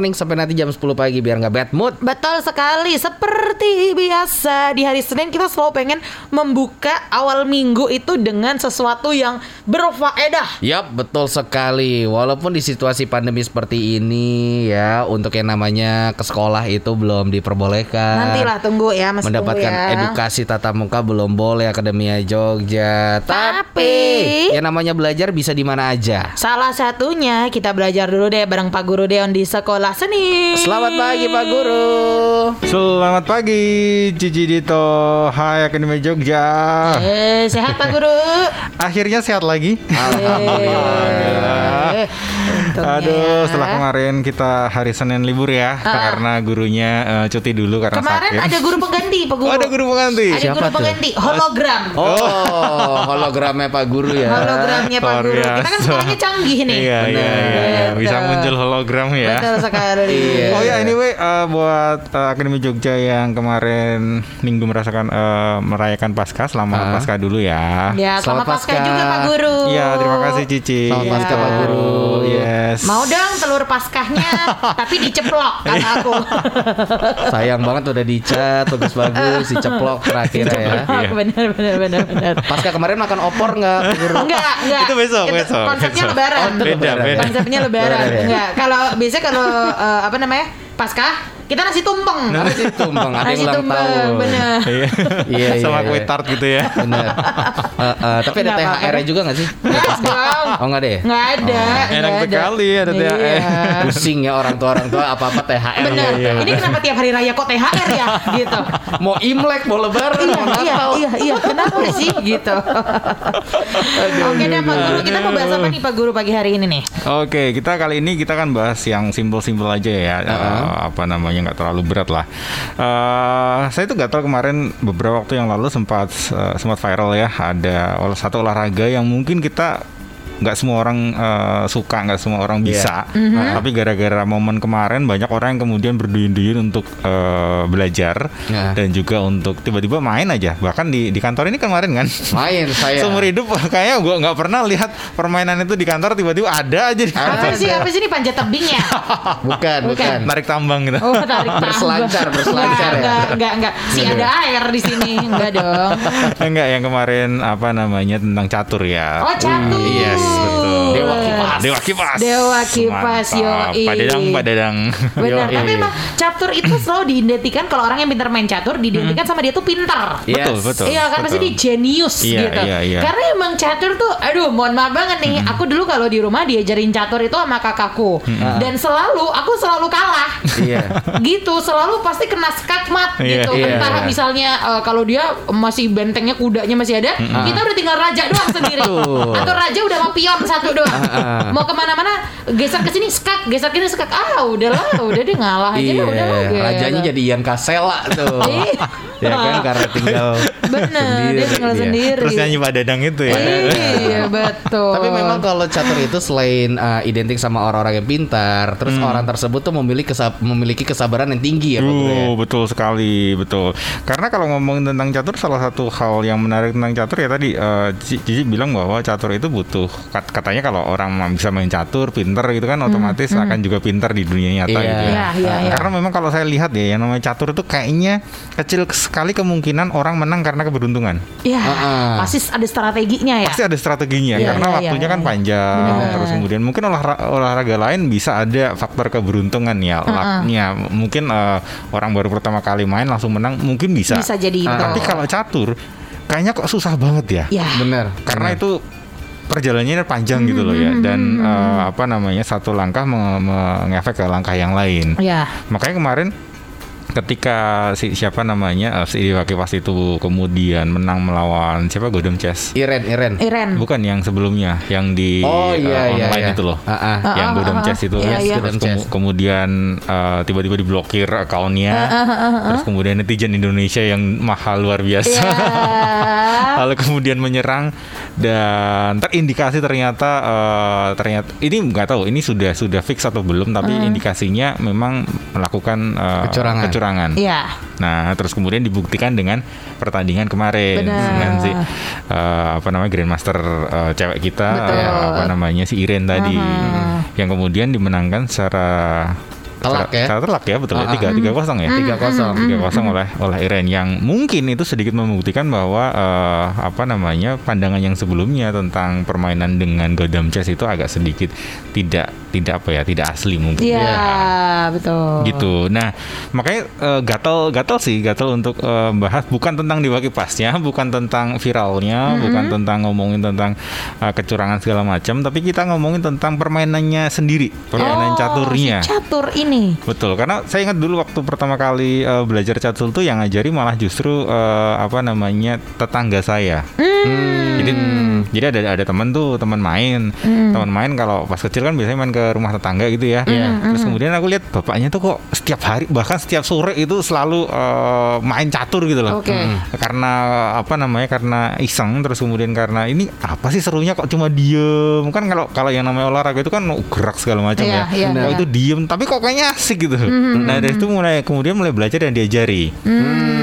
morning sampai nanti jam 10 pagi biar nggak bad mood. Betul sekali, seperti biasa di hari Senin kita selalu pengen membuka awal minggu itu dengan sesuatu yang berfaedah. Yap, betul sekali. Walaupun di situasi pandemi seperti ini ya, untuk yang namanya ke sekolah itu belum diperbolehkan. Nantilah tunggu ya, Mas Mendapatkan tunggu ya. edukasi tatap muka belum boleh Akademia Jogja. Tapi- yang namanya belajar bisa di mana aja. Salah satunya kita belajar dulu deh bareng Pak Guru Deon di sekolah seni. Selamat pagi Pak Guru. Selamat pagi Cici Dito Hai Akademi Jogja Eh, sehat Pak Guru. Akhirnya sehat lagi Alhamdulillah Eh, untungnya. Aduh setelah kemarin kita hari Senin libur ya Karena gurunya eh, cuti dulu karena Kemarin sakit ada guru pengganti, Pak Guru. Oh ada guru pengganti Ada Siapa guru tuh? pengganti, hologram. Oh, hologramnya Pak Guru ya. Hologramnya Pak Guru. Kita kan sekolahnya canggih nih. Iya iya iya iya. Bisa muncul hologram ya Betul sekali. Iya. Oh ya anyway eh, buat eh, Akademi Jogja yang kemarin minggu merasakan eh, merayakan Paskah selamat Ah. Paskah dulu ya. Ya, selamat Selamat Paskah Paskah. juga Pak Guru. Iya terima kasih Cici. Selamat Iya. Paskah Pak Guru. Yes. Mau dong telur paskahnya, tapi diceplok kata aku. Sayang banget udah dicat, bagus-bagus, diceplok terakhir ya. Iya. benar benar benar benar. Pasca kemarin makan opor nggak? Enggak, enggak. Itu besok, besok, Konsepnya besok. lebaran. Oh, itu Beda, beda. Konsepnya lebaran. Lebaran ya? Enggak. Kalau biasanya kalau eh, apa namanya? Paskah, kita nasi tumpeng. Nasi tumpeng, ada Nasi ulang tumpeng, tahun. bener. Iya. Iya, iya, Sama kue iya. tart gitu ya. Bener. Eh, eh, tapi ada apa-apa. THR-nya juga nggak sih? Oh nggak deh. Nggak ada. Oh, enak sekali ada THR. Iya. Pusing ya orang tua orang tua apa apa THR. Bener. Iya, iya. Ini kenapa tiap hari raya kok THR ya? Gitu. Mau Imlek, mau Lebaran, iya, mau iya, Natal. iya, iya. Kenapa sih gitu? Oke deh Pak Guru, kita mau bahas apa nih Pak Guru pagi hari ini nih? Oke, kita kali ini kita kan bahas yang simpel-simpel aja ya, Eh, apa namanya nggak terlalu berat lah. Eh, saya nggak tahu kemarin beberapa waktu yang lalu sempat eh, sempat viral ya, ada satu olahraga yang mungkin kita nggak semua orang eh, suka, nggak semua orang bisa. Nah, tapi gara-gara momen kemarin banyak orang yang kemudian berduyun-duyun untuk eh, belajar Ya. dan juga untuk tiba-tiba main aja. Bahkan di di kantor ini kemarin kan. Main saya. Seumur hidup kayaknya gua nggak pernah lihat permainan itu di kantor tiba-tiba ada aja di kantor. Apa sih? Apa sih ini panjat tebing ya? Bukan, Bukan. bukan. Narik tambang gitu. Oh, tarik tambang. Berselancar, berselancar ya. Enggak, enggak, enggak. Si ada air di sini. Enggak dong. Enggak yang kemarin apa namanya tentang catur ya. Oh, catur. Yes, betul. Dewa kipas. Dewa kipas. Dewa kipas, Mantap. yoi. Pak Dadang, Pak Dadang. Benar, Yoi. tapi emang catur itu selalu diidentikan kalau orang yang pintar main catur diidentikan sama dia tuh pintar. Yes. Betul, betul. Iya kan pasti dia jenius Iya, gitu. iya, iya. Karena emang catur tuh, aduh, mohon maaf banget nih. Aku dulu kalau di rumah diajarin catur itu sama kakakku, dan selalu aku selalu kalah. Iya. gitu selalu pasti kena skakmat Iya, gitu iya. entah misalnya eh, kalau dia masih bentengnya kudanya masih ada kita udah tinggal raja doang sendiri atau raja udah mau pion satu doang Ah, ah. mau ke mana-mana geser ke sini skak geser ke sini skak ah udahlah udah deh ngalah aja Iya, deh udah lah, gitu. rajanya jadi Ian Kasela tuh. Iya. ya kan karena tinggal bener sendiri dia tinggal dia. sendiri Terus nyanyi Pak Dadang itu ya. iya betul Tapi memang kalau catur itu selain uh, identik sama orang-orang yang pintar, terus Hmm. orang tersebut tuh memiliki kesab- memiliki kesabaran yang tinggi ya, Pak Guru ya. Uh, betul sekali, betul. Karena kalau ngomongin tentang catur, salah satu hal yang menarik tentang catur ya tadi eh, Cici bilang bahwa catur itu butuh katanya kalau orang bisa main catur, pinter gitu kan, otomatis akan juga pinter di dunia nyata Iya. gitu ya. Iya, iya, iya. Karena memang kalau saya lihat ya, yang namanya catur itu kayaknya kecil sekali kemungkinan orang menang karena keberuntungan. ya Ah-ah. pasti ada strateginya ya Pasti ada strateginya Iya, karena iya, waktunya iya, kan iya. panjang Benar. terus kemudian mungkin olahraga, olahraga lain bisa ada faktor keberuntungan ya lucknya mungkin eh, orang baru pertama kali main langsung menang mungkin bisa, bisa jadi itu tapi kalau catur kayaknya kok susah banget ya ya Bener. karena bener. itu perjalanannya panjang gitu loh ya dan eh, apa namanya satu langkah me- mengefek ke langkah yang lain ya makanya kemarin ketika si siapa namanya eh, si Dewa Kipas itu kemudian menang melawan siapa Godam Chess Iren, Iren. Iren Bukan yang sebelumnya, yang di Oh eh, iya iya online iya. itu loh. Ah. Ah, yang ah, Godam ah, Chess itu iya, iya. Terus Godam kemu- Chess. kemudian eh, tiba-tiba diblokir akunnya. Ah, Terus kemudian netizen Indonesia yang mahal luar biasa. ya Lalu kemudian menyerang dan terindikasi ternyata eh, ternyata ini nggak tahu ini sudah sudah fix atau belum tapi indikasinya memang melakukan eh, Kecurangan. kecurangan. ya Nah, terus kemudian dibuktikan dengan pertandingan kemarin Benar. dengan si eh, apa namanya grandmaster eh, cewek kita Betul. eh, apa namanya si Iren tadi Aha. yang kemudian dimenangkan secara Telak ya. Sangat telak ya betul ya Ah, ah. tiga tiga kosong ya Tiga kosong. tiga kosong oleh oleh Iran yang mungkin itu sedikit membuktikan bahwa eh, apa namanya pandangan yang sebelumnya tentang permainan dengan Godam Chess itu agak sedikit tidak tidak apa ya tidak asli mungkin Iya, Ya. betul. gitu. Nah, makanya eh, gatal gatal sih, gatal untuk eh, bahas bukan tentang diwaki pasnya, bukan tentang viralnya, bukan tentang ngomongin tentang eh, kecurangan segala macam, tapi kita ngomongin tentang permainannya sendiri, permainan Oh, caturnya. si catur ini. Betul, karena saya ingat dulu waktu pertama kali eh, belajar catur tuh yang ngajari malah justru eh, apa namanya tetangga saya. Jadi jadi ada ada teman tuh teman main, teman main kalau pas kecil kan biasanya main ke rumah tetangga gitu ya. Terus kemudian aku lihat bapaknya tuh kok setiap hari bahkan setiap sore itu selalu eh, main catur gitu loh. Oke. Karena apa namanya karena iseng terus kemudian karena ini apa sih serunya kok cuma diem kan kalau kalau yang namanya olahraga itu kan gerak segala macam Iya, ya. iya, Kalau iya. itu diem tapi kok kayaknya asik gitu. Nah dari itu mulai kemudian mulai belajar dan diajari.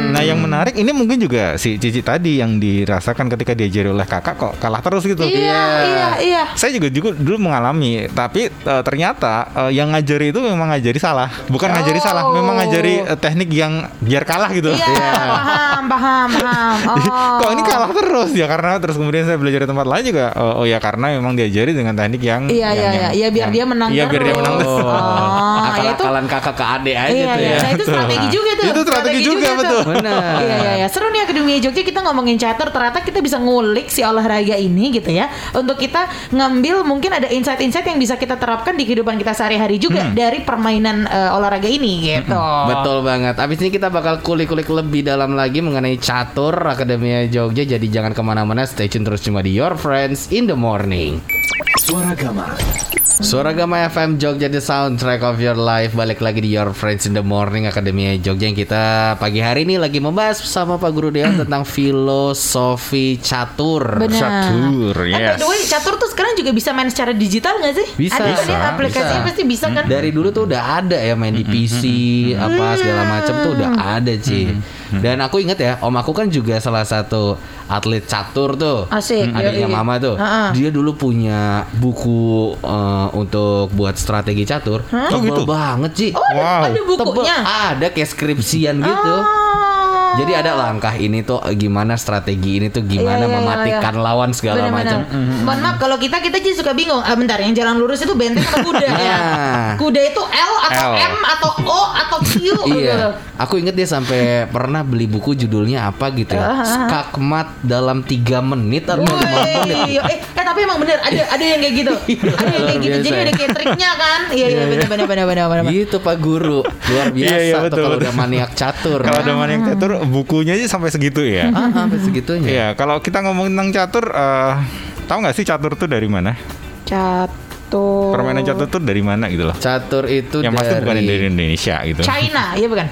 Nah yang menarik ini mungkin juga si Cici tadi yang dirasakan ketika diajari oleh kakak kok kalah terus gitu. Iya, iya, iya. Saya juga juga dulu mengalami, tapi eh, ternyata eh, yang ngajari itu memang ngajari salah, bukan ngajari salah, memang ngajari eh, teknik yang biar kalah gitu. Iya, paham, paham, paham. Jadi, Oh. Kok ini kalah terus ya karena terus kemudian saya belajar di tempat lain juga oh, oh ya karena memang diajari dengan teknik yang Iya, yang- iya, iya. yang- Iya, biar yang- dia menang Iya biar dia terus. menang terus. Oh, ya itu Akal-akalan kakak ke adik aja Iya, tuh iya. ya. Nah, itu strategi juga tuh. Itu strategi juga, tuh. betul. Benar. Iya, iya, iya. Seru nih Akademi Jogja kita ngomongin catur. Ternyata kita bisa ngulik si olahraga ini gitu ya. Untuk kita ngambil mungkin ada insight-insight yang bisa kita terapkan di kehidupan kita sehari-hari juga dari permainan eh, olahraga ini gitu. Betul banget. Abis ini kita bakal kulik-kulik lebih dalam lagi mengenai catur Akademia Jogja. Jadi jangan ke mana-mana, stay tune terus cuma di Your Friends in the Morning. Suara Gama. Suara Gama FM Jogja The Soundtrack of Your Life Balik lagi di Your Friends in the Morning Akademia Jogja Yang kita pagi hari ini lagi membahas bersama Pak Guru Dewan Tentang filosofi catur Benar. Catur, And by yes. the way, catur tuh sekarang juga bisa main secara digital nggak sih? Bisa. Ada kan ya aplikasinya bisa. pasti bisa kan? Dari dulu tuh udah ada ya main di PC apa segala macam tuh udah ada sih. Dan aku inget ya, om aku kan juga salah satu atlet catur tuh. Asik, Adiknya yoi. mama tuh. Ha-ha. Dia dulu punya buku eh, untuk buat strategi catur. Oh, Tebel gitu? banget sih. Oh, ada, Wow. ada Tebel. bukunya. Ada kayak skripsian gitu. Oh. Jadi ada langkah ini tuh eh, gimana strategi ini tuh gimana Iya, iya, iya, mematikan iya. lawan segala macam. Mohon maaf kalau kita kita jadi suka bingung. Ah, bentar, yang jalan lurus itu benteng atau kuda ya? Kuda itu L atau L. M atau O? Iya, aku inget dia sampai pernah beli buku judulnya apa gitu ya, skakmat dalam tiga menit atau lima menit. Wih, eh, eh tapi emang bener ada ada yang kayak gitu. ada yang kayak gitu. Jadi ada kayak triknya kan? Iya iya benar benar benar benar benar. Gitu Pak Guru, luar biasa Iya, iya, betul, kalau udah maniak catur. Kalau ada mana yang catur, bukunya aja sampai segitu ya. ah, sampai segitunya. Iya, kalau kita ngomongin tentang catur, eh, tahu nggak sih catur tuh dari mana? Catur. Permainan catur tuh dari mana gitu loh? Catur itu Yang pasti dari bukan dari Indonesia gitu. China, iya bukan?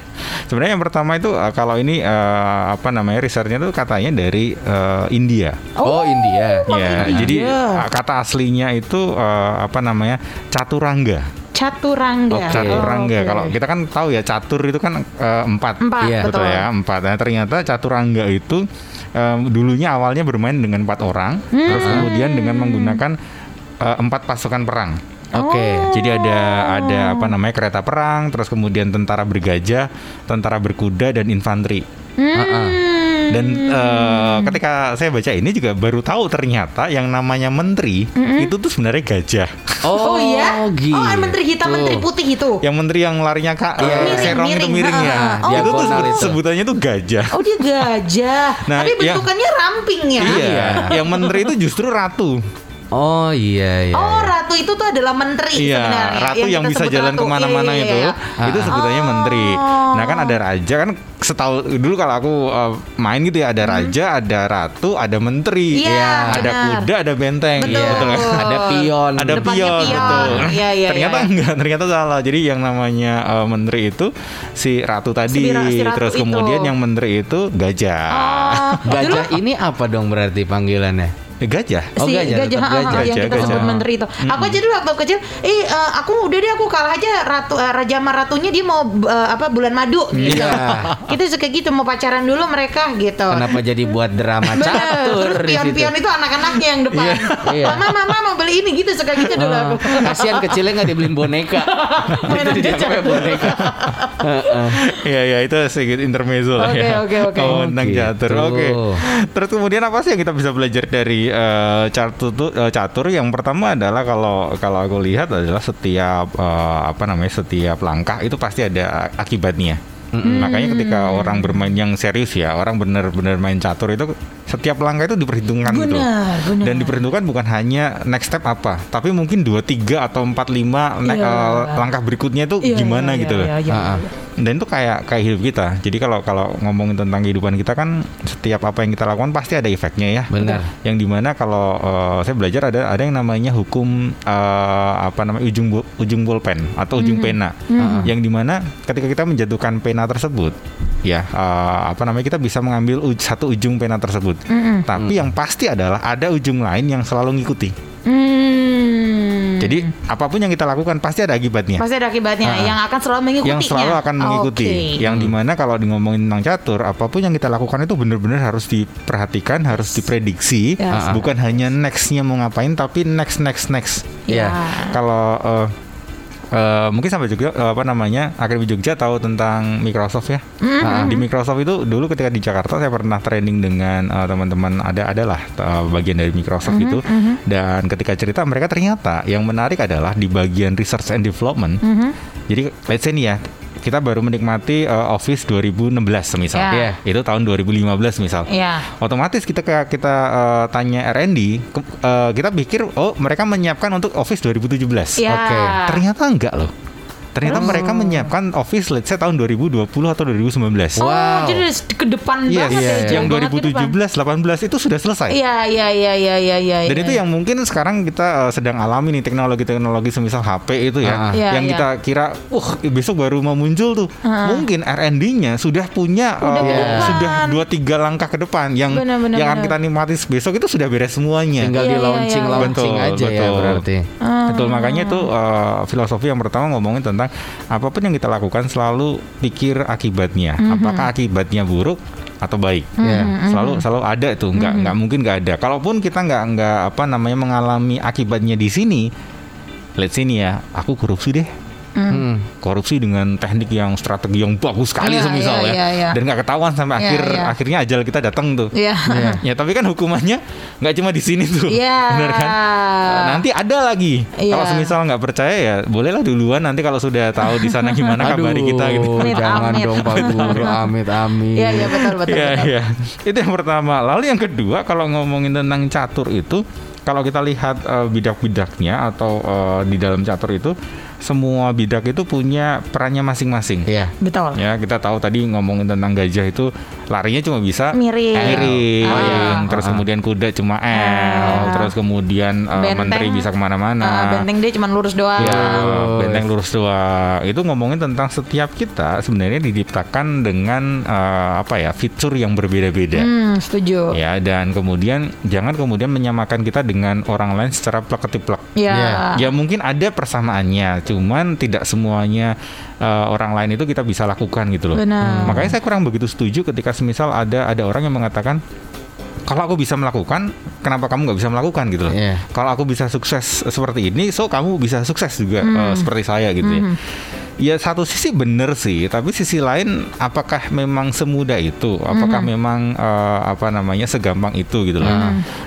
Sebenarnya yang pertama itu eh, kalau ini eh, apa namanya researchnya tuh katanya dari eh, India. Oh, India. Oh, ya, India. jadi eh, kata aslinya itu eh, apa namanya caturangga. Caturangga. Oke. Caturangga. Oh, oke. Kalau kita kan tahu ya catur itu kan eh, empat. Empat, Iya, betul. Betul ya empat. Nah, ternyata caturangga itu em, dulunya awalnya bermain dengan empat orang, terus kemudian dengan menggunakan eh, empat pasukan perang. Oke. Jadi ada ada apa namanya kereta perang, terus kemudian tentara bergajah, tentara berkuda dan infanteri. Ah-ah. Dan eh, ketika saya baca ini juga baru tahu ternyata yang namanya menteri itu tuh sebenarnya gajah. Oh, iya? gitu. Oh, yang menteri hitam, menteri putih itu. Yang menteri yang larinya kak Iya, eh, miring, serong itu miring. miring ya. Ah. itu tuh sebut- itu. sebutannya tuh gajah. Oh, dia gajah. Nah, Tapi yang- bentukannya ramping ya. Iya, yang menteri itu justru ratu. Oh iya iya. Oh, iya. ratu itu tuh adalah menteri Iya, sebenarnya. ratu yang, kita bisa jalan ratu. ke mana-mana Iya, iya, itu, iya. itu sebutannya Oh. menteri. Nah kan ada raja kan setahu dulu kalau aku uh, main gitu ya ada raja, ada ratu, ada menteri, Hmm. Iya, ada benar. kuda, ada benteng, Betul. Iya, betul. Ada pion. Ada Depannya pion, pion. betul. Iya, iya, ternyata iya. enggak, ternyata salah. Jadi yang namanya uh, menteri itu si ratu tadi, Si ra- si ratu terus itu. kemudian yang menteri itu gajah. Oh, dulu Gajah ini apa dong berarti panggilannya? Eh, gajah. Oh, si gajah, ha, ha, gajah. yang Gajah, kita sebut gajah. menteri itu. Aku aja dulu waktu kecil, eh eh, aku udah deh aku kalah aja ratu eh, raja sama ratunya dia mau eh, apa bulan madu gitu. Iya. Kita suka gitu mau pacaran dulu mereka gitu. Kenapa jadi buat drama catur Terus pion-pion itu anak-anaknya yang depan. Iya. Mama, mama mau beli ini gitu suka gitu dulu aku. Ah, Kasihan kecilnya nggak dibeliin boneka. Mainan Jadi dia gajah. boneka. Heeh. Iya iya itu sedikit intermezzo lah Oke, ya. oke, oke. Oh, tentang Gitu. catur. Oke. Terus kemudian apa sih yang kita bisa belajar dari eh, catur tuh eh, catur? Yang pertama adalah kalau kalau aku lihat adalah setiap eh, apa namanya setiap langkah itu pasti ada akibatnya. Makanya ketika orang bermain yang serius ya, orang benar-benar main catur itu setiap langkah itu diperhitungkan gitu. Benar, benar. Dan diperhitungkan bukan hanya next step apa, tapi mungkin dua tiga atau empat lima ne- Iya. eh, langkah berikutnya itu Iya, gimana iya, gitu loh. iya, iya, Ah, ah. Dan itu kayak kayak hidup kita. Jadi kalau kalau ngomongin tentang kehidupan kita kan setiap apa yang kita lakukan pasti ada efeknya ya. Benar. Yang di mana kalau eh, saya belajar ada ada yang namanya hukum eh, apa namanya ujung bu- ujung bolpen atau ujung pena. Yang di mana ketika kita menjatuhkan pena tersebut, ya eh, apa namanya kita bisa mengambil uj- satu ujung pena tersebut. Tapi yang pasti adalah ada ujung lain yang selalu ngikuti. Hmm. Jadi apa pun yang kita lakukan pasti ada akibatnya. pasti ada akibatnya Ah. yang akan selalu mengikuti yang selalu akan mengikuti. Yang di mana kalau di ngomongin tentang catur, apa pun yang kita lakukan itu benar-benar harus diperhatikan, harus diprediksi, Ya. bukan hanya nextnya mau ngapain, tapi next next next. Ya. Kalau eh, eh, mungkin sampai juga eh, apa namanya Akademi Jogja tahu tentang Microsoft ya. Nah, di Microsoft itu dulu ketika di Jakarta saya pernah training dengan eh, teman-teman ada adalah eh, bagian dari Microsoft itu dan ketika cerita mereka ternyata yang menarik adalah di bagian research and development. Jadi let's say nih ya kita baru menikmati eh, Office 2016 misal. Ya. Iya. Itu tahun 2015 misal Iya. otomatis kita kita eh, tanya R&D ke- eh, kita pikir oh mereka menyiapkan untuk Office 2017 Iya. Oke. ternyata enggak loh ternyata Terus? mereka menyiapkan Office let's say tahun 2020 atau 2019 Oh, Wow. jadi udah ke depan Yes, banget iya, ya, iya. yang banget ke depan. 2017 18 itu sudah selesai Iya, iya, iya, iya, iya, iya. dan iya. itu yang mungkin sekarang kita eh, sedang alami nih teknologi-teknologi semisal HP itu ya, Ah. Iya, yang iya. kita kira, uh besok baru mau muncul tuh, Ah. mungkin R&D-nya sudah punya Udah eh, ke depan. sudah dua tiga langkah ke depan, yang Benar, benar, yang akan benar. kita nikmati besok itu sudah beres semuanya. Tinggal Iya, di iya, launching iya. launching Betul, aja ya betul. berarti. Ah. Betul makanya itu uh, filosofi yang pertama ngomongin tentang apa pun yang kita lakukan selalu pikir akibatnya. Apakah akibatnya buruk atau baik? Iya. Selalu selalu ada itu, nggak nggak mungkin nggak ada. Kalaupun kita nggak nggak apa namanya mengalami akibatnya di sini, let's say nih ya, aku korupsi deh. Hmm. Korupsi dengan teknik yang strategi yang bagus sekali Iya, semisal iya, ya, iya, iya. dan nggak ketahuan sampai Iya, akhir iya. akhirnya ajal kita datang tuh. Iya. Ya tapi kan hukumannya nggak cuma di sini tuh, Iya. bener kan? Nanti ada lagi. Iya. Kalau semisal nggak percaya ya bolehlah duluan. Nanti kalau sudah tahu di sana gimana kabari kita gitu. Amit, jangan amit. dong Pak Guru, amit amit. Iya, iya betul betul. Iya betul. iya. Itu yang pertama. Lalu yang kedua kalau ngomongin tentang catur itu, kalau kita lihat eh, bidak-bidaknya atau eh, di dalam catur itu semua bidak itu punya perannya masing-masing. Iya. Betul. Ya kita tahu tadi ngomongin tentang gajah itu larinya cuma bisa Miring. miring, Ah. iya. terus kemudian kuda cuma L, Ah. terus kemudian uh, Benteng. menteri bisa ke mana-mana. Ah, benteng dia cuma lurus doang. Ya, benteng lurus doang. Itu ngomongin tentang setiap kita sebenarnya diciptakan dengan uh, apa ya fitur yang berbeda-beda. Hmm, setuju. Ya dan kemudian jangan kemudian menyamakan kita dengan orang lain secara plek ketiplek. Ya. Iya. Ya mungkin ada persamaannya, cuman tidak semuanya uh, orang lain itu kita bisa lakukan gitu loh. Benar. Makanya saya kurang begitu setuju ketika semisal ada ada orang yang mengatakan kalau aku bisa melakukan, kenapa kamu nggak bisa melakukan gitu loh? Iya. Kalau aku bisa sukses seperti ini, so kamu bisa sukses juga Hmm. uh, seperti saya gitu ya. Ya satu sisi benar sih, tapi sisi lain apakah memang semudah itu? Apakah Hmm. memang uh, apa namanya segampang itu gitu loh?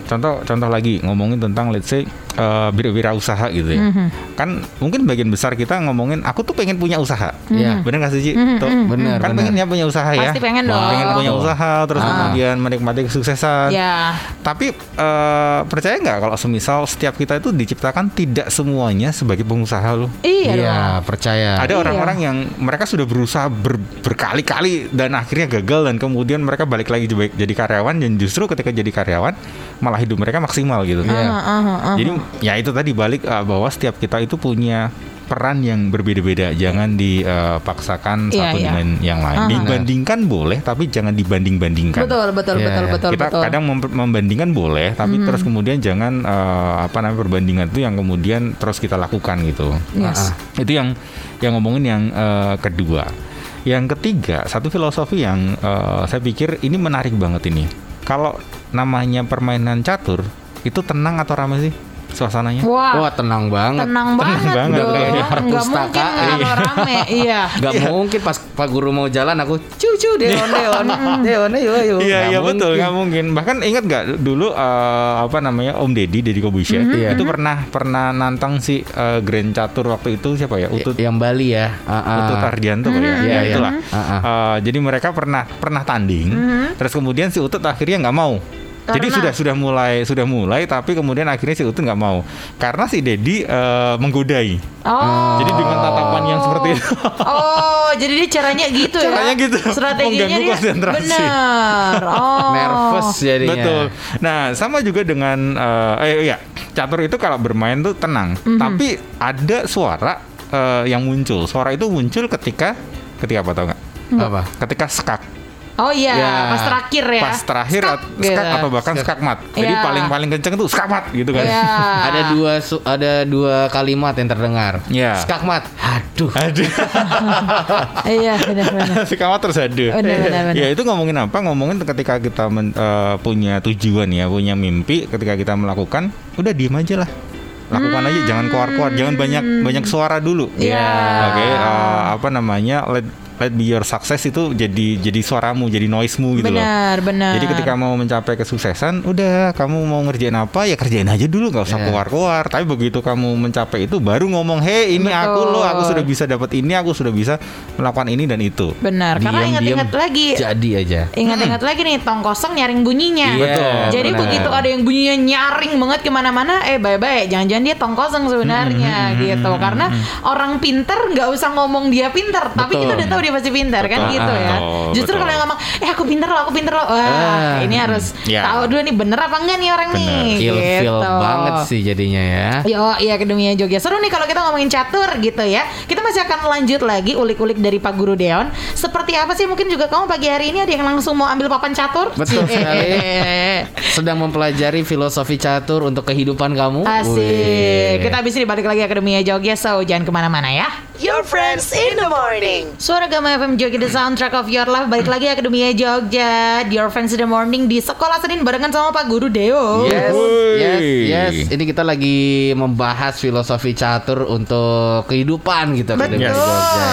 Contoh contoh lagi ngomongin tentang let's say uh, wirausaha gitu ya. Hmm. Kan mungkin bagian besar kita ngomongin aku tuh pengen punya usaha. Iya. Bener gak sih Ci? Hmm, Tuh, Bener, kan bener. pengen ya punya usaha ya. Pasti pengen dong. Pengen punya usaha terus Ah. kemudian menikmati kesuksesan. Ya. Tapi eh, percaya nggak kalau semisal setiap kita itu diciptakan tidak semuanya sebagai pengusaha loh. Iya. Iya, percaya. Ada. Orang-orang yang mereka sudah berusaha ber- berkali-kali dan akhirnya gagal dan kemudian mereka balik lagi jadi jadi karyawan dan justru ketika jadi karyawan malah hidup mereka maksimal gitu. Iya. Ah, ah, ah, ah. Jadi ya itu tadi balik uh, bahwa setiap kita itu punya peran yang berbeda-beda. Jangan dipaksakan Iya, satu iya. dengan yang lain. Aha. Dibandingkan boleh, tapi jangan dibanding-bandingkan. Betul, betul, Iya, betul, iya. betul, kita betul. kadang mem- membandingkan boleh, tapi terus kemudian jangan eh, apa namanya perbandingan itu yang kemudian terus kita lakukan gitu. Yes. Ah, Itu yang yang ngomongin yang eh, kedua. Yang ketiga, satu filosofi yang eh, saya pikir ini menarik banget ini. Kalau namanya permainan catur itu tenang atau ramai sih suasananya? Wah, Wah tenang banget. tenang banget, banget, dong. kayak di Nggak perpustakaan. mungkin kalau rame, iya. Gak mungkin pas Pak Guru mau jalan aku cucu deon deon deon ayo ayo. Iya Nggak iya betul mungkin. nggak mungkin bahkan ingat nggak dulu eh, apa namanya Om Deddy Deddy Kobusya Iya. itu pernah pernah nantang si eh, Grand Catur waktu itu siapa ya Utut Yang Bali ya. Ah, ah. Utut Ardianto ya, Iya, ya iya. itulah. Ah, ah. Eh, jadi mereka pernah pernah tanding, terus kemudian si Utut akhirnya nggak mau. Jadi Karena? sudah sudah mulai sudah mulai, tapi kemudian akhirnya si Utut nggak mau karena si Dedi eh, menggodai. Oh. Jadi dengan tatapan yang seperti itu. Oh, jadi dia caranya gitu ya? Caranya gitu, Strateginya dia konsentrasi. benar. Oh. Nervous jadinya. Betul. Nah, sama juga dengan eh eh, ya, catur itu kalau bermain tuh tenang, Mhm. tapi ada suara eh, yang muncul. Suara itu muncul ketika ketika apa tau nggak? Apa? Ketika skak. Oh iya, Ya. pas terakhir ya. Pas terakhir Skak, at- gitu. skak atau bahkan Skak. skak mat. Jadi Iya. paling paling kenceng itu skak mat gitu kan. Iya. Ada dua su- ada dua kalimat yang terdengar. Iya. Skakmat. Aduh. Aduh. Iya, benar-benar. skak mat terus ada. Benar, benar, benar. Ya itu ngomongin apa? Ngomongin ketika kita men- eh, punya tujuan ya, punya mimpi, ketika kita melakukan, udah diem aja lah. Lakukan aja, jangan keluar-keluar, jangan banyak banyak suara dulu. Iya. Oke, eh, apa namanya? Let let be your success itu jadi jadi suaramu, jadi noise-mu gitu loh. Benar, benar. Jadi ketika mau mencapai kesuksesan, udah kamu mau ngerjain apa ya kerjain aja dulu, nggak usah Iya. keluar-keluar. Tapi begitu kamu mencapai itu, baru ngomong, hei ini aku Betul. loh, aku sudah bisa dapat ini, aku sudah bisa melakukan ini dan itu. Benar, karena Diam-diam ingat-ingat lagi. Jadi aja. Ingat-ingat lagi nih, tong kosong nyaring bunyinya. Iya, Betul. Jadi benar. begitu ada yang bunyinya nyaring banget ke mana-mana, eh bye-bye, jangan-jangan dia tong kosong sebenarnya gitu. Karena orang pinter nggak usah ngomong dia pinter, tapi Betul. kita udah tahu dia pasti pinter kan Betul. gitu ya. Betul, Justru betul. kalau yang ngomong, eh aku pinter loh, aku pinter loh, wah Ah, ini harus ya. tahu dulu nih bener apa enggak nih orang Bener. nih. Feel feel gitu. banget sih jadinya ya. Yo, iya Akademia Jogja. Seru nih kalau kita ngomongin catur gitu ya. Kita masih akan lanjut lagi ulik-ulik dari Pak Guru Deon. Seperti apa sih mungkin juga kamu pagi hari ini ada yang langsung mau ambil papan catur? Betul sekali. Sedang mempelajari filosofi catur untuk kehidupan kamu. Asik. Wih. Kita habis ini balik lagi Akademia Jogja, so jangan ke mana-mana ya. Your friends in the morning. Suara Gama FM Jogja The Soundtrack of Your Life Balik lagi Akademia Jogja Your Friends in the Morning Di Sekolah Senin barengan sama Pak Guru Deo Yes, Woi. yes, yes. Ini kita lagi membahas filosofi catur untuk kehidupan gitu Betul, Jogja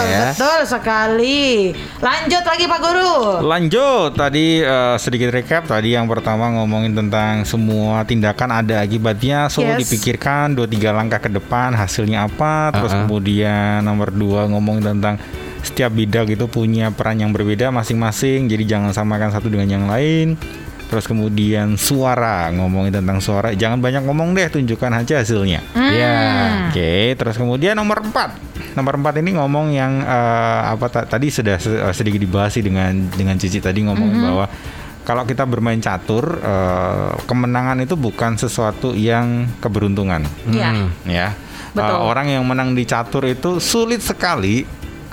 ya. betul sekali Lanjut lagi Pak Guru Lanjut tadi eh, sedikit recap tadi yang pertama ngomongin tentang semua tindakan ada akibatnya so Yes. dipikirkan dua tiga langkah ke depan hasilnya apa terus Uh-uh. kemudian nomor dua ngomongin tentang setiap bidang itu punya peran yang berbeda masing-masing jadi jangan samakan satu dengan yang lain terus kemudian suara ngomongin tentang suara jangan banyak ngomong deh tunjukkan aja hasilnya Hmm. Ya. Oke, terus kemudian nomor 4. Nomor 4 ini ngomong yang eh, apa ta- tadi sudah eh, sedikit dibahas sih dengan dengan Cici tadi ngomongin Mm-hmm. bahwa kalau kita bermain catur, eh, kemenangan itu bukan sesuatu yang keberuntungan, Iya Hmm. ya. Betul. Eh, orang yang menang di catur itu sulit sekali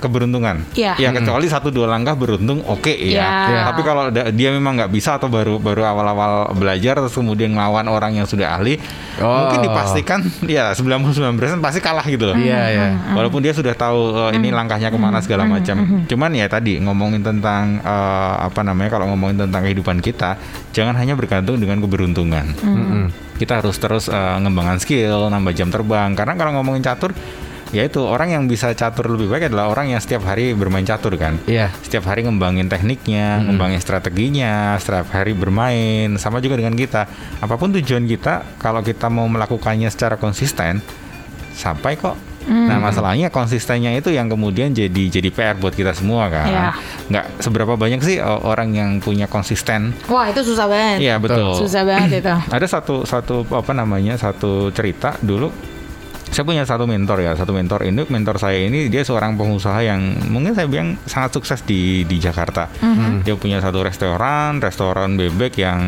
keberuntungan. Iya. Ya kecuali satu dua langkah beruntung oke ya. Iya. Tapi kalau da- dia memang nggak bisa atau baru baru awal-awal belajar terus kemudian ngelawan orang yang sudah ahli, Oh. mungkin dipastikan ya 99% pasti kalah gitu loh. Iya, iya. Walaupun dia sudah tahu eh, ini langkahnya ke mana segala macam. Cuman ya tadi ngomongin tentang eh, apa namanya kalau ngomongin tentang kehidupan kita, jangan hanya bergantung dengan keberuntungan. Mm-mm. Kita harus terus eh, ngembangkan skill, nambah jam terbang. Karena kalau ngomongin catur, ya itu orang yang bisa catur lebih baik adalah orang yang setiap hari bermain catur kan. Iya. Setiap hari ngembangin tekniknya, ngembangin strateginya, setiap hari bermain. Sama juga dengan kita. Apa pun tujuan kita, kalau kita mau melakukannya secara konsisten, sampai kok. Nah masalahnya konsistennya itu yang kemudian jadi jadi PR buat kita semua kan. Iya. Nggak seberapa banyak sih o- orang yang punya konsisten. Wah itu susah banget Iya betul. Susah banget itu Ada satu satu apa namanya satu cerita dulu saya punya satu mentor ya, satu mentor ini mentor saya ini dia seorang pengusaha yang mungkin saya bilang sangat sukses di di Jakarta. Dia punya satu restoran, restoran bebek yang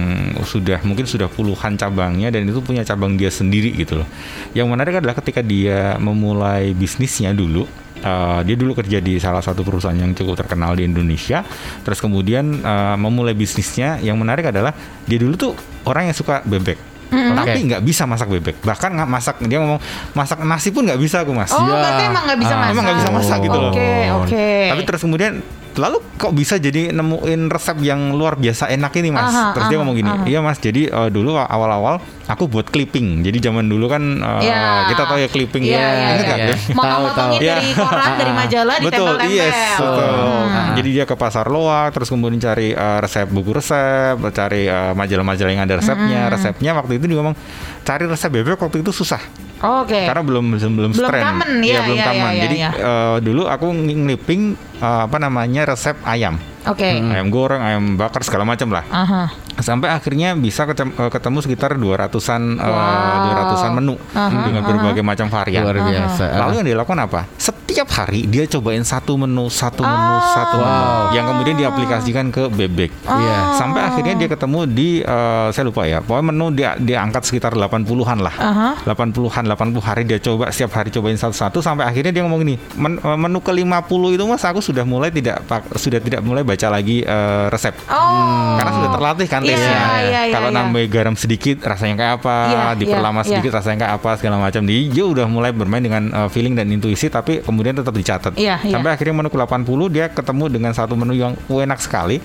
sudah mungkin sudah puluhan cabangnya dan itu punya cabang dia sendiri gitu loh. Yang menarik adalah ketika dia memulai bisnisnya dulu Uh, dia dulu kerja di salah satu perusahaan yang cukup terkenal di Indonesia. Terus kemudian uh, memulai bisnisnya. Yang menarik adalah dia dulu tuh orang yang suka bebek. Tapi Oke. nggak bisa masak bebek. Bahkan nggak masak dia ngomong masak nasi pun nggak bisa aku mas. Oh, Ya. berarti emang nggak bisa Ah, masak. emang nggak bisa masak gitu loh. Oke, oke. Tapi terus kemudian lalu kok bisa jadi nemuin resep yang luar biasa enak ini mas? Aha, terus dia aha, ngomong gini, aha. iya mas. Jadi eh, dulu awal-awal aku buat clipping. Jadi zaman dulu kan eh, Ya. kita tahu ya clipping Iya, ya. nggak? iya. Clip? Tahu, Motong-motongin tahu. dari Iya. koran, dari majalah, Betul, ditempel-tempel. yes, betul. Hmm. Jadi dia ke pasar loak, terus kemudian cari eh, resep buku resep, cari eh, majalah-majalah yang ada resepnya. Resepnya waktu itu dia ngomong cari resep bebek waktu itu susah Oke. karena belum belum belum Belum trend. common, Iya, ya, belum ya, ya, ya, Jadi ya. eh, dulu aku ngeliping eh, apa namanya resep ayam, Oke. ayam goreng, ayam bakar segala macam lah. Aha. Sampai akhirnya bisa eh, ketemu sekitar 200-an eh, Wow. 200-an menu Aha, dengan berbagai macam varian. Luar biasa. Lalu yang dilakukan apa? Setiap hari dia cobain satu menu, satu menu, Oh. satu menu Wow. yang kemudian diaplikasikan ke bebek. Iya. Sampai akhirnya dia ketemu di eh, saya lupa ya. Pokoknya menu dia dia angkat sekitar 80-an lah. Aha. 80-an 80 hari dia coba setiap hari cobain satu-satu sampai akhirnya dia ngomong gini, "Men- menu ke-50 itu Mas aku sudah mulai tidak sudah tidak mulai baca lagi eh, resep. Oh. Karena sudah terlatih kan Iya, tesnya. iya, iya, Kalau iya. nambah garam sedikit rasanya kayak apa, Iya, diperlama iya, sedikit rasanya kayak apa segala macam. Jadi dia udah mulai bermain dengan uh, feeling dan intuisi tapi kemudian tetap dicatat. Iya, iya. Sampai akhirnya menu ke-80 dia ketemu dengan satu menu yang enak sekali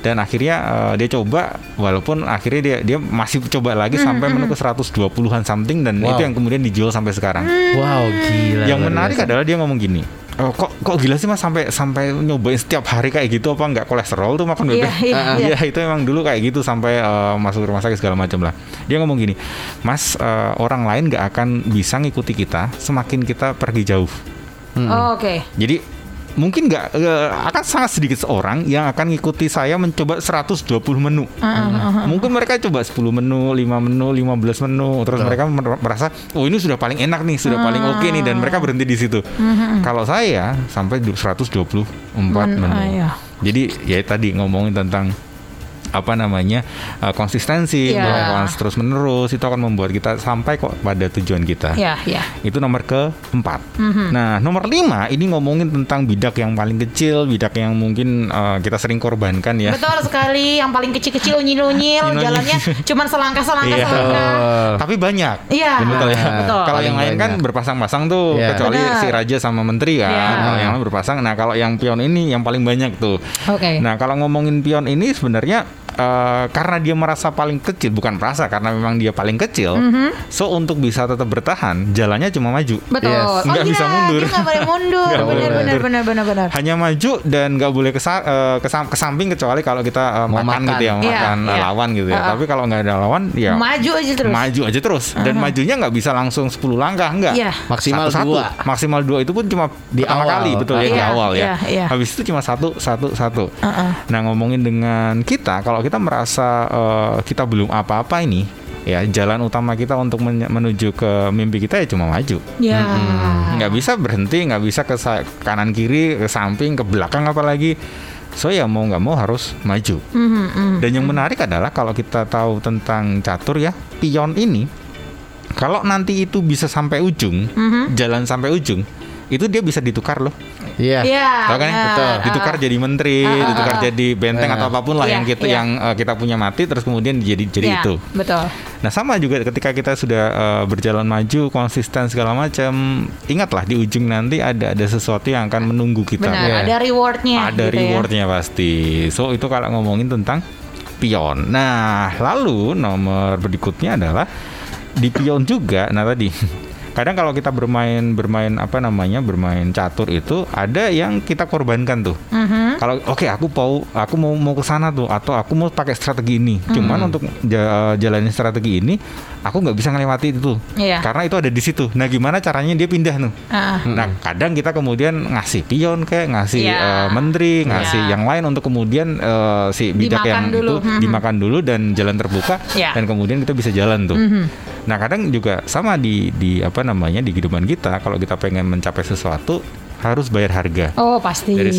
dan akhirnya uh, dia coba walaupun akhirnya dia dia masih coba lagi sampai menu ke 120-an something dan Wow. itu yang kemudian dijual sampai sekarang. Wow, gila. Yang menarik biasa. adalah dia ngomong gini. Oh, kok kok gila sih mas sampai sampai nyobain setiap hari kayak gitu apa nggak kolesterol tuh makan bebek? iya, Ah, iya. Iya itu emang dulu kayak gitu sampai eh, masuk rumah sakit segala macam lah. Dia ngomong gini, mas eh, orang lain nggak akan bisa ngikuti kita semakin kita pergi jauh. Oh, Oke. Jadi mungkin nggak eh, akan sangat sedikit seorang yang akan ngikuti saya mencoba 120 menu. Mungkin mereka coba 10 menu, 5 menu, 15 menu, terus mereka mer- merasa oh ini sudah paling enak nih, sudah paling oke nih dan mereka berhenti di situ. Kalau saya sampai du- 124 menu. ah, iya. Jadi ya tadi ngomongin tentang apa namanya eh, konsistensi, Iya. bahwa terus menerus itu akan membuat kita sampai kok pada tujuan kita. Ya, ya. Itu nomor keempat. Mhm. Nah, nomor lima ini ngomongin tentang bidak yang paling kecil, bidak yang mungkin uh, kita sering korbankan ya. Betul sekali. Yang paling kecil-kecil unyil-unyil, jalannya cuman selangkah-selangkah Iya. selangkah. Tapi banyak. Iya. Betul ya. Betul. Kalau yang lain kan berpasang-pasang tuh, Iya. kecuali Benar. si raja sama menteri kan. Iya. Kalau yang lain berpasang. Nah, kalau yang pion ini yang paling banyak tuh. Oke. Nah, kalau ngomongin pion ini sebenarnya eh, karena dia merasa paling kecil, bukan merasa karena memang dia paling kecil. So untuk bisa tetap bertahan, jalannya cuma maju. Betul. Yes. Oh Nggak iya, bisa mundur. Dia nggak boleh mundur. Benar, benar, benar, benar, benar. hanya maju dan nggak boleh kesa- eh, kesam- ke samping kecuali kalau kita eh, Mau makan, makan. gitu ya makan eh, iya. lawan gitu ya Uh-uh. tapi kalau nggak ada lawan ya Maju aja terus. maju aja terus dan majunya nggak bisa langsung 10 langkah enggak Iya. Maksimal satu, dua. maksimal dua itu pun cuma Di pertama awal. kali betul ya di Iya, awal ya iya, habis itu cuma satu satu satu Uh-uh. nah ngomongin dengan kita kalau kita merasa eh, kita belum apa-apa ini ya jalan utama kita untuk men- menuju ke mimpi kita ya cuma maju Ya. nggak bisa berhenti nggak bisa ke kanan kiri ke samping ke belakang apalagi so ya mau nggak mau harus maju Mhm, mhm. dan yang menarik adalah kalau kita tahu tentang catur ya pion ini kalau nanti itu bisa sampai ujung Mhm. jalan sampai ujung itu dia bisa ditukar loh Iya. Iya. Tahu kan? ya. Betul. ditukar jadi menteri Ah, ah, ditukar ah. jadi benteng Iya. atau apa pun lah Iya, yang kita iya. yang eh, kita punya mati terus kemudian jadi jadi Iya, itu Betul. Nah sama juga ketika kita sudah eh, berjalan maju konsisten segala macam, ingatlah di ujung nanti ada ada sesuatu yang akan menunggu kita. Benar. Iya. Ada rewardnya. Ada gitu ya. rewardnya pasti. So itu kalau ngomongin tentang pion. Nah lalu nomor berikutnya adalah di pion juga. Nah tadi kadang kalau kita bermain bermain apa namanya bermain catur itu ada yang kita korbankan tuh. Mhm. Kalau oke aku mau aku mau mau ke sana tuh atau aku mau pakai strategi ini. Cuman untuk ja- jalanin strategi ini aku nggak bisa ngelewati itu. Iya. Karena itu ada di situ. Nah, gimana caranya dia pindah tuh? Ah. Nah, kadang kita kemudian ngasih pion kayak ngasih Iya. eh, menteri, ngasih Iya. yang lain untuk kemudian eh, si bidak Dimakan yang dulu. itu Mhm. dimakan dulu dan jalan terbuka Iya. dan kemudian kita bisa jalan tuh. Mhm. Nah kadang juga sama di di apa namanya di kehidupan kita kalau kita pengen mencapai sesuatu harus bayar harga. Oh pasti. There is,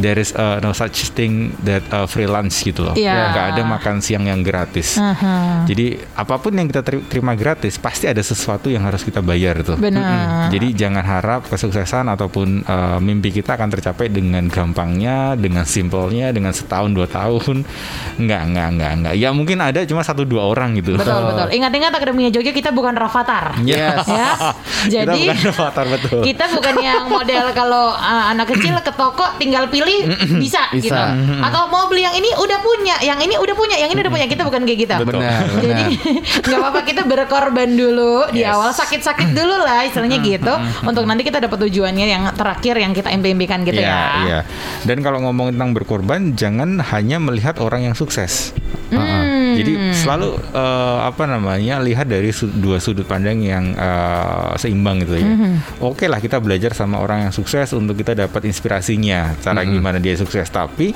there is uh, no such thing that uh, freelance gitu loh. Iya. Nggak ada makan siang yang gratis. Aha. Jadi apa pun yang kita teri- terima gratis pasti ada sesuatu yang harus kita bayar tuh. Benar. Jadi jangan harap kesuksesan ataupun uh, mimpi kita akan tercapai dengan gampangnya, dengan simpelnya, dengan setahun dua tahun. Enggak, enggak, enggak, enggak. Ya mungkin ada cuma satu dua orang gitu. Betul betul. Ingat-ingat Akademinya Jogja kita bukan Rafathar. Yes. ya. kita Jadi bukan avatar betul. kita bukan yang model kalau uh, anak kecil ke toko tinggal pilih bisa, Bisa. gitu. Atau mau beli yang ini udah punya, yang ini udah punya, yang ini udah punya. Kita bukan kayak gitu. Betul. Benar, Jadi nggak apa-apa kita berkorban dulu di Yes. awal sakit-sakit dulu lah istilahnya gitu untuk nanti kita dapat tujuannya yang terakhir yang kita impi-impikan gitu Iya, ya. iya. Dan kalau ngomong tentang berkorban, jangan hanya melihat orang yang sukses. Hmm. Jadi selalu eh, apa namanya lihat dari su- dua sudut pandang yang eh, seimbang gitu ya. Mhm. Oke lah kita belajar sama orang yang sukses untuk kita dapat inspirasinya, cara gimana dia sukses. Tapi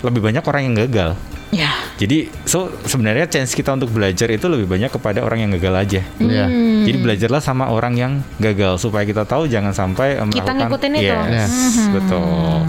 lebih banyak orang yang gagal. Ya. Jadi so sebenarnya chance kita untuk belajar itu lebih banyak kepada orang yang gagal aja. Iya. Hmm. Jadi belajarlah sama orang yang gagal supaya kita tahu jangan sampai eh, Kita melakukan ngikutin itu. Yes, betul.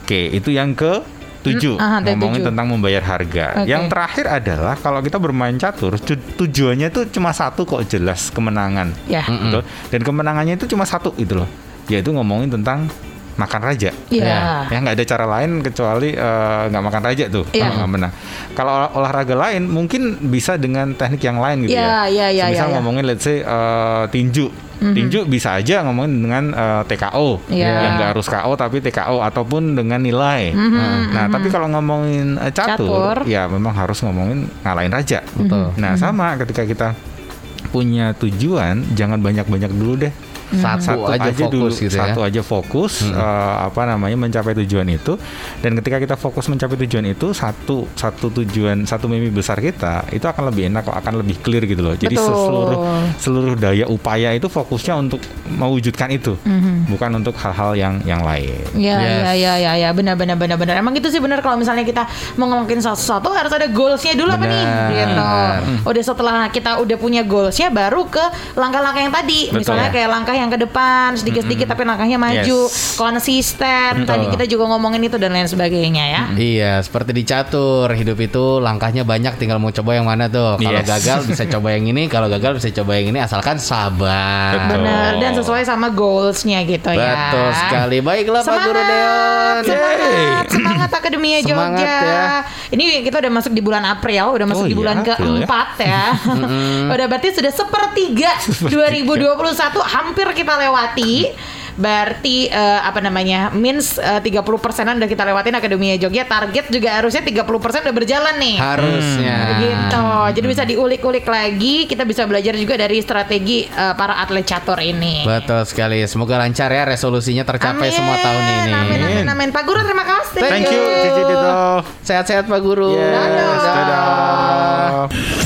Oke, itu yang ke tujuh Hmm, aha, ada ngomongin tujuh. tentang membayar harga. Oke. Yang terakhir adalah kalau kita bermain catur tu- tujuannya itu cuma satu kok jelas kemenangan. Ya. Betul. Dan kemenangannya itu cuma satu gitu loh. Yaitu ngomongin tentang makan raja. Iya. Ya nggak ada cara lain kecuali eh, nggak makan raja tuh Iya. kalau nggak menang. Kalau olah- olahraga lain mungkin bisa dengan teknik yang lain gitu Iya, ya. iya, iya, Misal iya, iya. ngomongin let's say eh, tinju. Tinju bisa aja ngomongin dengan eh, TKO Iya. yang nggak harus KO tapi TKO ataupun dengan nilai. Nah tapi kalau ngomongin eh, catur, Catur. ya memang harus ngomongin ngalahin raja. Betul. Nah sama ketika kita punya tujuan jangan banyak-banyak dulu deh. Satu, aja, fokus dulu, gitu ya. satu aja fokus eh, apa namanya mencapai tujuan itu dan ketika kita fokus mencapai tujuan itu satu satu tujuan satu mimpi besar kita itu akan lebih enak akan lebih clear gitu loh jadi Betul. seluruh seluruh daya upaya itu fokusnya untuk mewujudkan itu bukan untuk hal-hal yang yang lain Ya, Yes. ya, ya, ya, ya, benar, benar, benar, benar. Emang itu sih benar kalau misalnya kita mau ngelakuin sesuatu harus ada goalsnya dulu apa nih, Benar. gitu. Udah setelah kita udah punya goalsnya, baru ke langkah-langkah yang tadi. Betul. Misalnya kayak langkah yang ke depan, sedikit-sedikit tapi langkahnya maju, Yes. konsisten. Tadi kita juga ngomongin itu dan lain sebagainya ya. Iya, seperti di catur, hidup itu langkahnya banyak, tinggal mau coba yang mana tuh. Kalau Yes. gagal bisa coba yang ini, kalau gagal bisa coba yang ini, asalkan sabar. Betul. Benar, dan sesuai sama goalsnya gitu ya. Betul sekali. Baiklah Pak Guru Semangat, Deon. semangat, semangat Akademia Semangat Jogja. ya. Ini kita udah masuk di bulan April, udah masuk Oh di iya, bulan ya. keempat ya. udah berarti sudah sepertiga 2021 hampir kita lewati. Berarti eh, apa namanya? Mins eh, 30 persenan udah kita lewatin Akademia Jogja. Target juga harusnya 30 persen udah berjalan nih. Harusnya. Gitu. Jadi bisa diulik-ulik lagi. Kita bisa belajar juga dari strategi eh, para atlet catur ini. Betul sekali. Semoga lancar ya resolusinya tercapai Amin, semua tahun ini. Amin, amin, amin. Pak Guru terima kasih. thank you Cici Dito Sehat-sehat Pak Guru. Yes, Dadah. dadah.